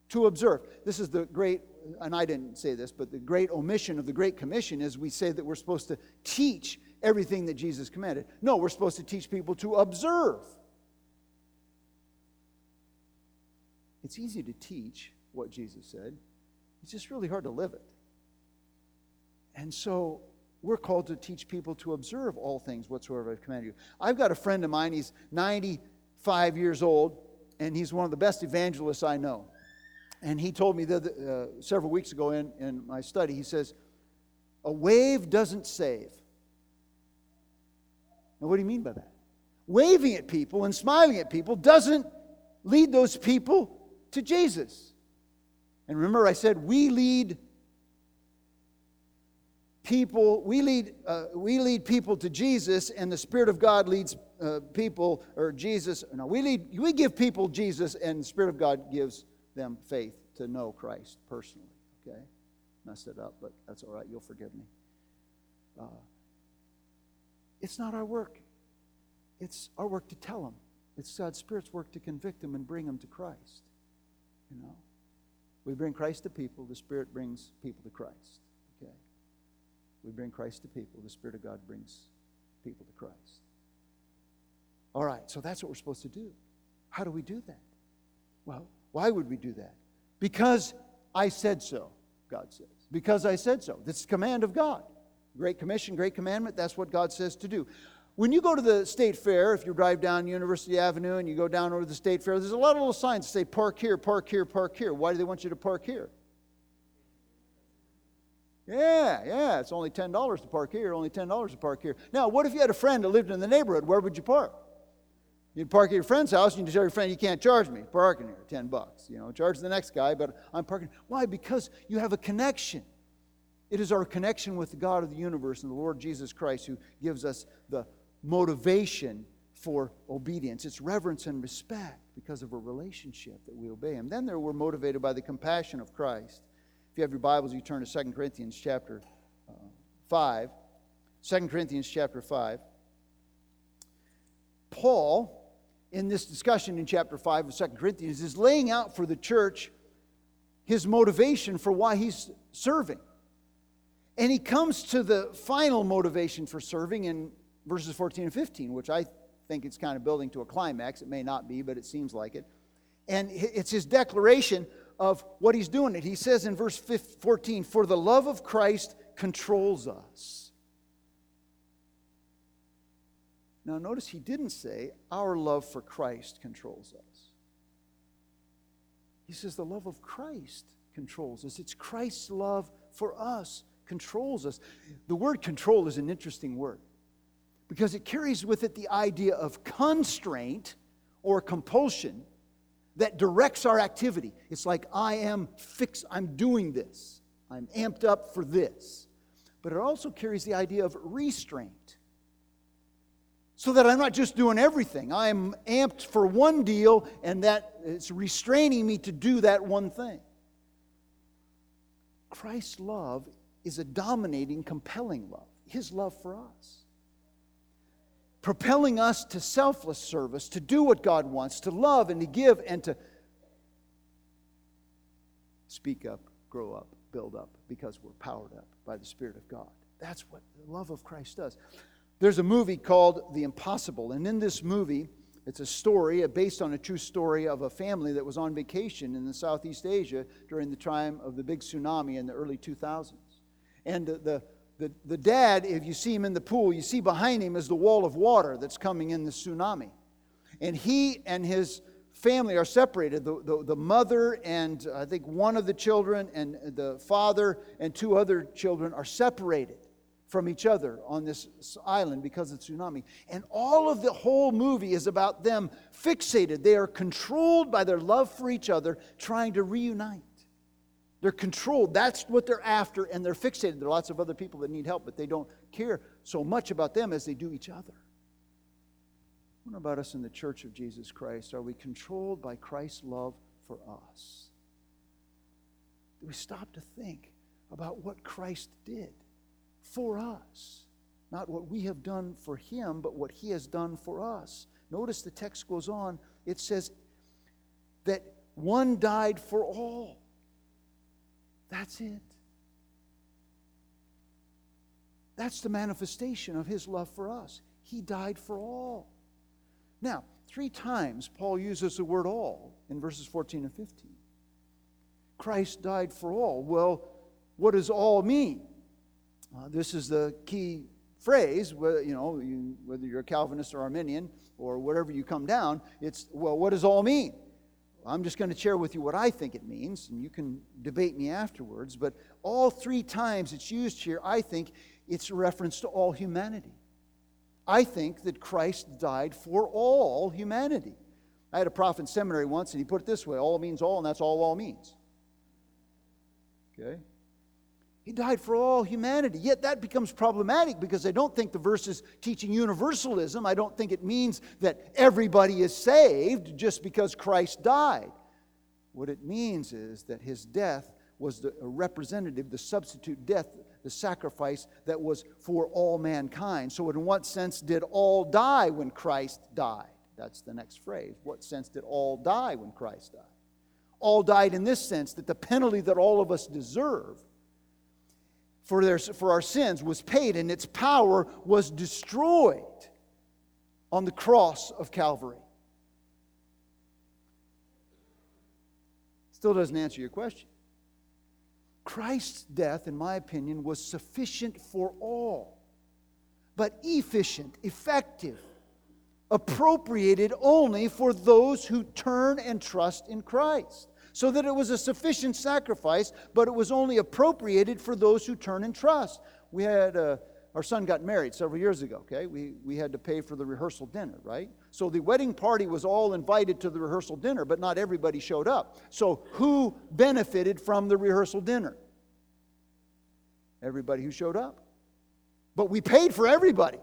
to observe. This is the great, and I didn't say this, but the great omission of the Great Commission is we say that we're supposed to teach everything that Jesus commanded. No, we're supposed to teach people to observe. It's easy to teach what Jesus said, it's just really hard to live it. And so we're called to teach people to observe all things whatsoever I've commanded you. I've got a friend of mine, he's 95 years old, and he's one of the best evangelists I know. And he told me that uh, several weeks ago in, in my study, he says, A wave doesn't save. Now, what do you mean by that? Waving at people and smiling at people doesn't lead those people to Jesus. And remember, I said we lead people, we lead, uh, we lead people to Jesus, and the Spirit of God leads uh, people, or Jesus, no, we, lead, we give people Jesus, and the Spirit of God gives them faith to know Christ personally. Okay? Messed it up, but that's all right. You'll forgive me. Uh, it's not our work, it's our work to tell them. It's God's Spirit's work to convict them and bring them to Christ. You know? We bring Christ to people, the Spirit brings people to Christ. Okay? We bring Christ to people, the Spirit of God brings people to Christ. All right, so that's what we're supposed to do. How do we do that? Well, why would we do that? Because I said so, God says. Because I said so. This is command of God. Great Commission, Great Commandment, that's what God says to do. When you go to the state fair, if you drive down University Avenue and you go down over the state fair, there's a lot of little signs that say park here, park here, park here. Why do they want you to park here? Yeah, yeah, it's only $10 to park here, only $10 to park here. Now, what if you had a friend that lived in the neighborhood? Where would you park? You'd park at your friend's house and you tell your friend, you can't charge me parking here, 10 bucks. You know, charge the next guy, but I'm parking. Why? Because you have a connection. It is our connection with the God of the universe and the Lord Jesus Christ who gives us the motivation for obedience. It's reverence and respect because of a relationship that we obey Him. Then there we're motivated by the compassion of Christ. If you have your Bibles, you turn to 2 Corinthians chapter uh, 5. 2 Corinthians chapter 5. Paul, in this discussion in chapter 5 of 2 Corinthians, is laying out for the church his motivation for why he's serving. And he comes to the final motivation for serving in verses 14 and 15, which I think it's kind of building to a climax. It may not be, but it seems like it. And it's his declaration of what he's doing. It. He says in verse 14, For the love of Christ controls us. Now, notice he didn't say, Our love for Christ controls us. He says, The love of Christ controls us. It's Christ's love for us controls us. The word control is an interesting word because it carries with it the idea of constraint or compulsion that directs our activity. It's like I am fixed, I'm doing this, I'm amped up for this. But it also carries the idea of restraint. So that I'm not just doing everything. I'm amped for one deal and that it's restraining me to do that one thing. Christ's love is a dominating, compelling love, his love for us propelling us to selfless service, to do what God wants, to love and to give and to speak up, grow up, build up, because we're powered up by the Spirit of God. That's what the love of Christ does. There's a movie called The Impossible, and in this movie, it's a story uh, based on a true story of a family that was on vacation in the Southeast Asia during the time of the big tsunami in the early 2000s. And the, the the, the dad, if you see him in the pool, you see behind him is the wall of water that's coming in the tsunami. And he and his family are separated. The, the, the, mother and I think one of the children and the father and two other children are separated from each other on this island because of tsunami. And all of the whole movie is about them fixated. They are controlled by their love for each other, trying to reunite. They're controlled. That's what they're after, and they're fixated. There are lots of other people that need help, but they don't care so much about them as they do each other. What about us in the church of Jesus Christ? Are we controlled by Christ's love for us? Do we stop to think about what Christ did for us? Not what we have done for him, but what he has done for us. Notice the text goes on. It says that one died for all. That's it. That's the manifestation of his love for us. He died for all. Now, three times Paul uses the word all in verses 14 and 15. Christ died for all. Well, what does all mean? Uh, this is the key phrase, whether, you know, you, whether you're a Calvinist or Arminian or whatever you come down, it's, well, what does all mean? I'm just going to share with you what I think it means, and you can debate me afterwards. But all three times it's used here, I think it's a reference to all humanity. I think that Christ died for all humanity. I had a prophet in seminary once, and he put it this way all means all, and that's all all means. Okay? He died for all humanity. Yet that becomes problematic because I don't think the verse is teaching universalism. I don't think it means that everybody is saved just because Christ died. What it means is that his death was the representative, the substitute death, the sacrifice that was for all mankind. So, in what sense did all die when Christ died? That's the next phrase. What sense did all die when Christ died? All died in this sense that the penalty that all of us deserve for, their, for our sins was paid and its power was destroyed on the cross of Calvary. Still doesn't answer your question. Christ's death, in my opinion, was sufficient for all, but efficient, effective, appropriated only for those who turn and trust in Christ so that it was a sufficient sacrifice, but it was only appropriated for those who turn and trust. We had uh, our son got married several years ago, okay? We, we had to pay for the rehearsal dinner, right? So the wedding party was all invited to the rehearsal dinner, but not everybody showed up. So who benefited from the rehearsal dinner? Everybody who showed up. But we paid for everybody.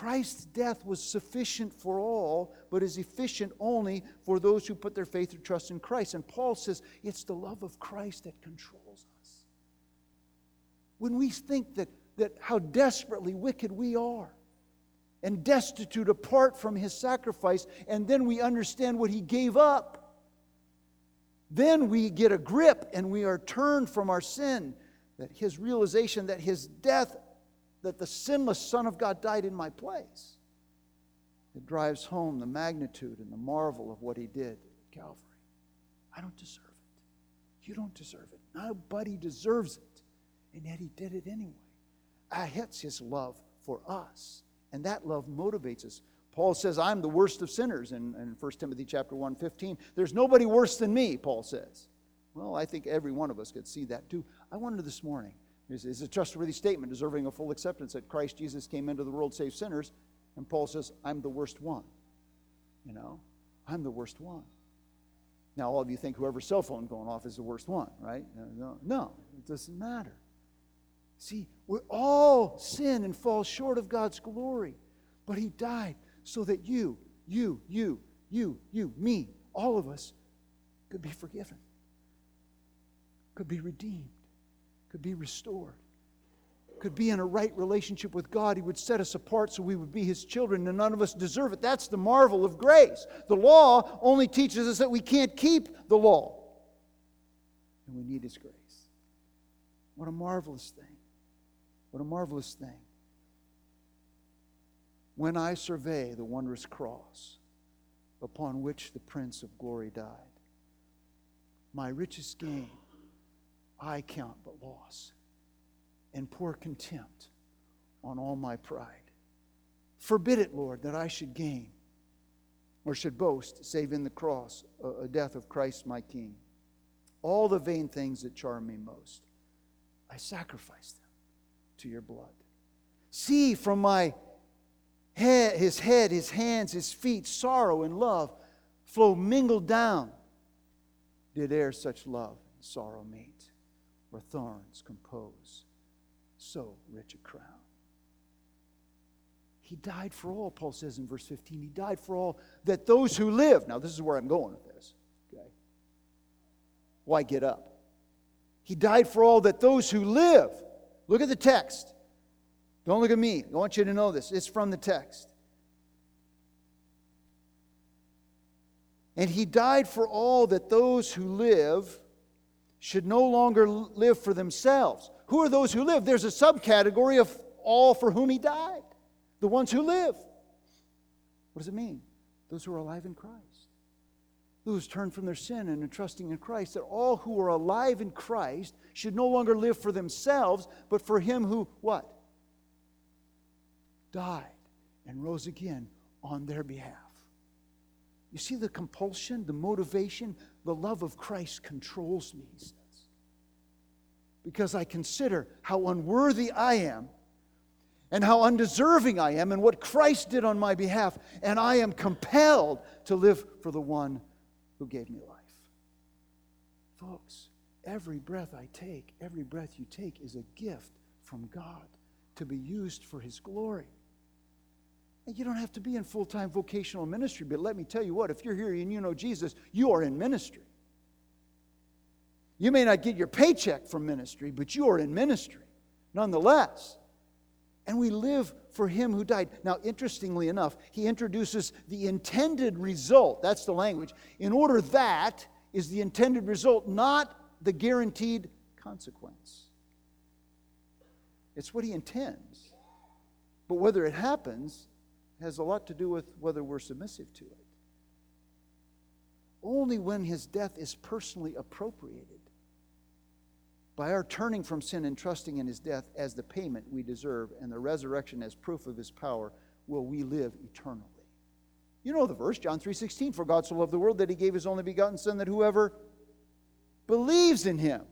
Christ's death was sufficient for all, but is efficient only for those who put their faith or trust in Christ. And Paul says it's the love of Christ that controls us. When we think that, that how desperately wicked we are and destitute apart from his sacrifice, and then we understand what he gave up, then we get a grip and we are turned from our sin. That his realization that his death that the sinless Son of God died in my place. It drives home the magnitude and the marvel of what he did at Calvary. I don't deserve it. You don't deserve it. Nobody deserves it. And yet he did it anyway. That's his love for us. And that love motivates us. Paul says, I'm the worst of sinners in, in 1 Timothy chapter 1, 15. There's nobody worse than me, Paul says. Well, I think every one of us could see that too. I wonder this morning, is a trustworthy statement deserving of full acceptance that Christ Jesus came into the world to save sinners. And Paul says, I'm the worst one. You know, I'm the worst one. Now, all of you think whoever's cell phone going off is the worst one, right? No, no, it doesn't matter. See, we all sin and fall short of God's glory. But He died so that you, you, you, you, you, me, all of us could be forgiven, could be redeemed could be restored, could be in a right relationship with God. He would set us apart so we would be His children, and none of us deserve it. That's the marvel of grace. The law only teaches us that we can't keep the law, and we need His grace. What a marvelous thing! What a marvelous thing. When I survey the wondrous cross upon which the Prince of Glory died, my richest gain I count but loss and pour contempt on all my pride. Forbid it, Lord, that I should gain or should boast, save in the cross, a, death of Christ my King. All the vain things that charm me most, I sacrifice them to your blood. See from my head, his head, his hands, his feet, sorrow and love flow mingled down. Did e'er such love and sorrow meet? Where thorns compose so rich a crown. He died for all, Paul says in verse 15. He died for all that those who live. Now, this is where I'm going with this. Okay? Why get up? He died for all that those who live. Look at the text. Don't look at me. I want you to know this. It's from the text. And he died for all that those who live should no longer live for themselves. Who are those who live? There's a subcategory of all for whom he died the ones who live. What does it mean? Those who are alive in Christ. Those turn from their sin and are trusting in Christ. That all who are alive in Christ should no longer live for themselves, but for him who, what? Died and rose again on their behalf. You see the compulsion, the motivation, the love of Christ controls me, he says. Because I consider how unworthy I am and how undeserving I am and what Christ did on my behalf, and I am compelled to live for the one who gave me life. Folks, every breath I take, every breath you take is a gift from God to be used for His glory. And you don't have to be in full time vocational ministry, but let me tell you what, if you're here and you know Jesus, you are in ministry. You may not get your paycheck from ministry, but you are in ministry nonetheless. And we live for him who died. Now, interestingly enough, he introduces the intended result. That's the language. In order that is the intended result, not the guaranteed consequence. It's what he intends. But whether it happens has a lot to do with whether we're submissive to it. Only when his death is personally appropriated by our turning from sin and trusting in his death as the payment we deserve and the resurrection as proof of his power will we live eternally. You know the verse, John 3:16, for God so loved the world that he gave his only begotten son that whoever believes in him,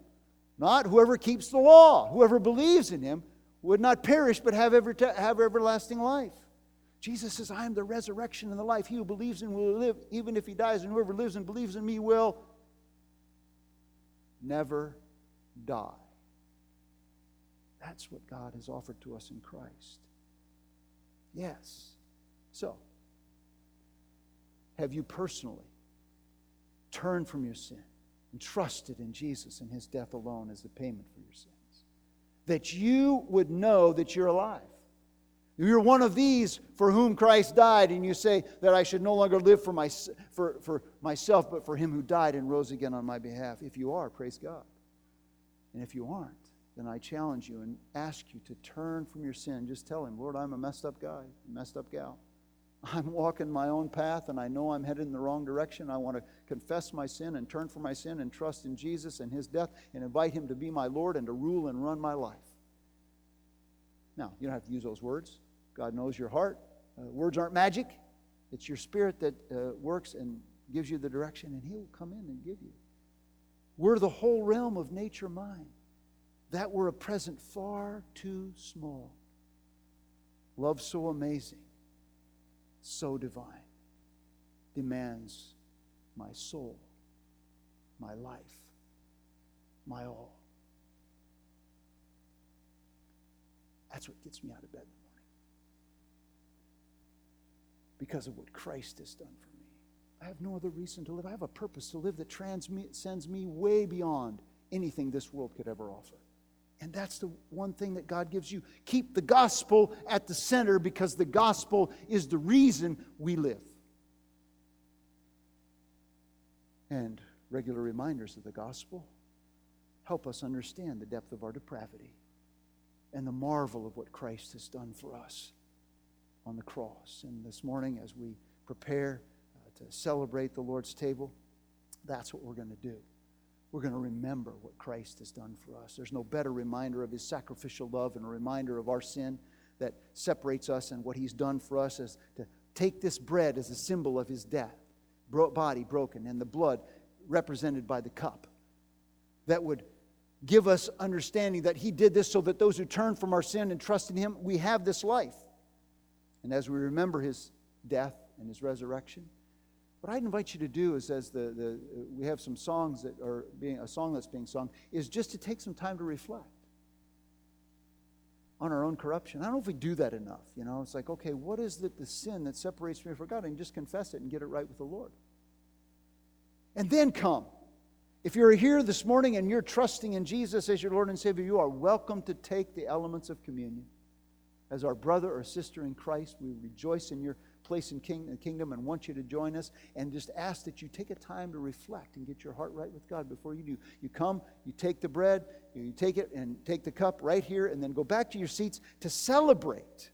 not whoever keeps the law, whoever believes in him would not perish but have, have everlasting life. Jesus says, I am the resurrection and the life. He who believes in will live, even if he dies, and whoever lives and believes in me will never die. That's what God has offered to us in Christ. Yes. So, have you personally turned from your sin and trusted in Jesus and his death alone as the payment for your sins? That you would know that you're alive. You're one of these for whom Christ died, and you say that I should no longer live for, my, for, for myself, but for him who died and rose again on my behalf. If you are, praise God. And if you aren't, then I challenge you and ask you to turn from your sin. Just tell him, Lord, I'm a messed up guy, messed up gal. I'm walking my own path and I know I'm headed in the wrong direction. I want to confess my sin and turn from my sin and trust in Jesus and his death and invite him to be my Lord and to rule and run my life. Now, you don't have to use those words. God knows your heart. Uh, words aren't magic, it's your spirit that uh, works and gives you the direction, and he will come in and give you. We're the whole realm of nature mind. That were a present far too small. Love so amazing, so divine, demands my soul, my life, my all. That's what gets me out of bed in the morning. Because of what Christ has done for me. I have no other reason to live. I have a purpose to live that transcends me way beyond anything this world could ever offer. And that's the one thing that God gives you. Keep the gospel at the center because the gospel is the reason we live. And regular reminders of the gospel help us understand the depth of our depravity and the marvel of what Christ has done for us on the cross. And this morning, as we prepare uh, to celebrate the Lord's table, that's what we're going to do. We're going to remember what Christ has done for us. There's no better reminder of his sacrificial love and a reminder of our sin that separates us and what he's done for us is to take this bread as a symbol of his death, body broken, and the blood represented by the cup. That would give us understanding that he did this so that those who turn from our sin and trust in him, we have this life. And as we remember his death and his resurrection, what I'd invite you to do is, as the, the we have some songs that are being a song that's being sung, is just to take some time to reflect on our own corruption. I don't know if we do that enough. You know, it's like, okay, what is the, the sin that separates me from God? And just confess it and get it right with the Lord. And then come. If you're here this morning and you're trusting in Jesus as your Lord and Savior, you are welcome to take the elements of communion. As our brother or sister in Christ, we rejoice in your place in king, the kingdom and want you to join us and just ask that you take a time to reflect and get your heart right with God before you do. You come, you take the bread, you take it and take the cup right here, and then go back to your seats to celebrate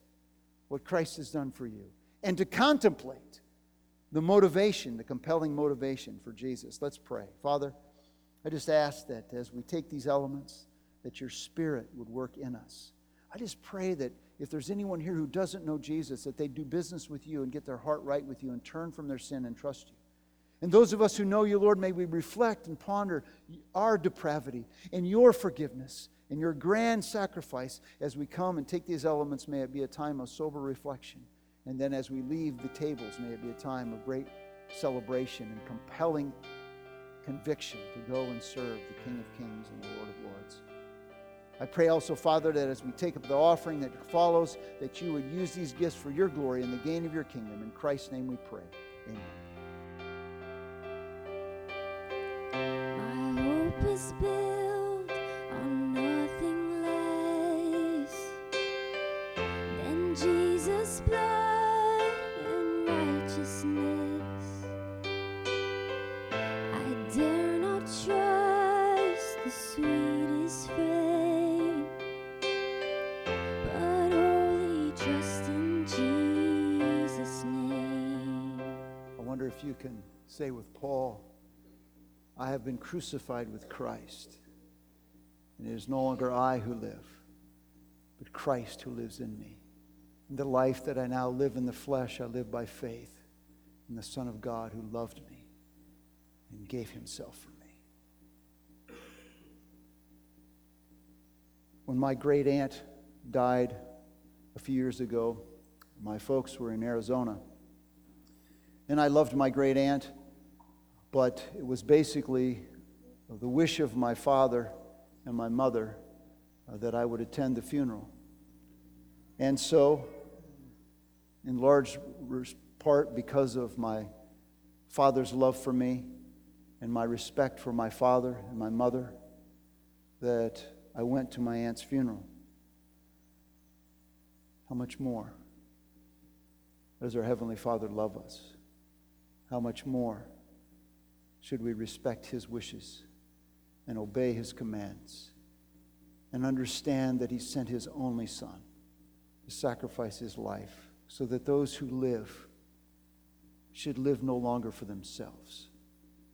what Christ has done for you and to contemplate the motivation, the compelling motivation for Jesus. Let's pray. Father, I just ask that as we take these elements, that your spirit would work in us. I just pray that if there's anyone here who doesn't know Jesus, that they do business with you and get their heart right with you and turn from their sin and trust you. And those of us who know you, Lord, may we reflect and ponder our depravity and your forgiveness and your grand sacrifice as we come and take these elements. May it be a time of sober reflection. And then as we leave the tables, may it be a time of great celebration and compelling conviction to go and serve the King of Kings and the Lord of Lords. I pray also, Father, that as we take up the offering that follows, that you would use these gifts for your glory and the gain of your kingdom. In Christ's name we pray. My hope is built say with Paul, I have been crucified with Christ, and it is no longer I who live, but Christ who lives in me. And the life that I now live in the flesh, I live by faith in the Son of God who loved me and gave himself for me. When my great aunt died a few years ago, my folks were in Arizona. And I loved my great aunt, but it was basically the wish of my father and my mother uh, that I would attend the funeral. And so, in large part because of my father's love for me and my respect for my father and my mother, that I went to my aunt's funeral. How much more does our Heavenly Father love us? How much more should we respect His wishes and obey His commands and understand that He sent His only Son to sacrifice His life so that those who live should live no longer for themselves,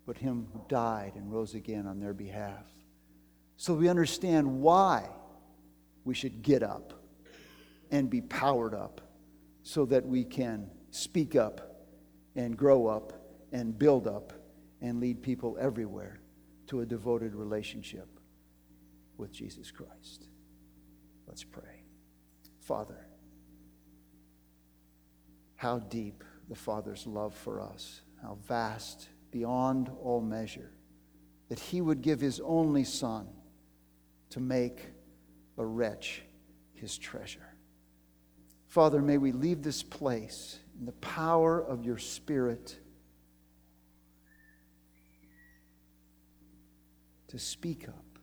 but Him who died and rose again on their behalf? So we understand why we should get up and be powered up so that we can speak up and grow up and build up and lead people everywhere to a devoted relationship with Jesus Christ. Let's pray. Father, how deep the Father's love for us, how vast beyond all measure, that He would give His only Son to make a wretch His treasure. Father, may we leave this place in the power of your Spirit to speak up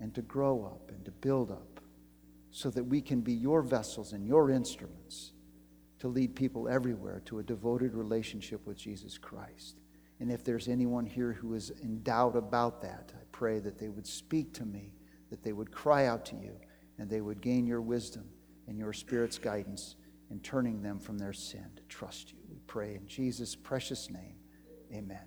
and to grow up and to build up so that we can be your vessels and your instruments to lead people everywhere to a devoted relationship with Jesus Christ. And if there's anyone here who is in doubt about that, I pray that they would speak to me, that they would cry out to you, and they would gain your wisdom and your Spirit's guidance in turning them from their sin to trust you. We pray in Jesus' precious name. Amen.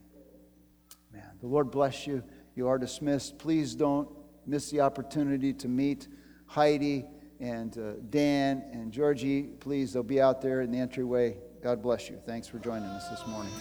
Amen. The Lord bless you. You are dismissed. Please don't miss the opportunity to meet Heidi and uh, Dan and Georgie. Please, they'll be out there in the entryway. God bless you. Thanks for joining us this morning.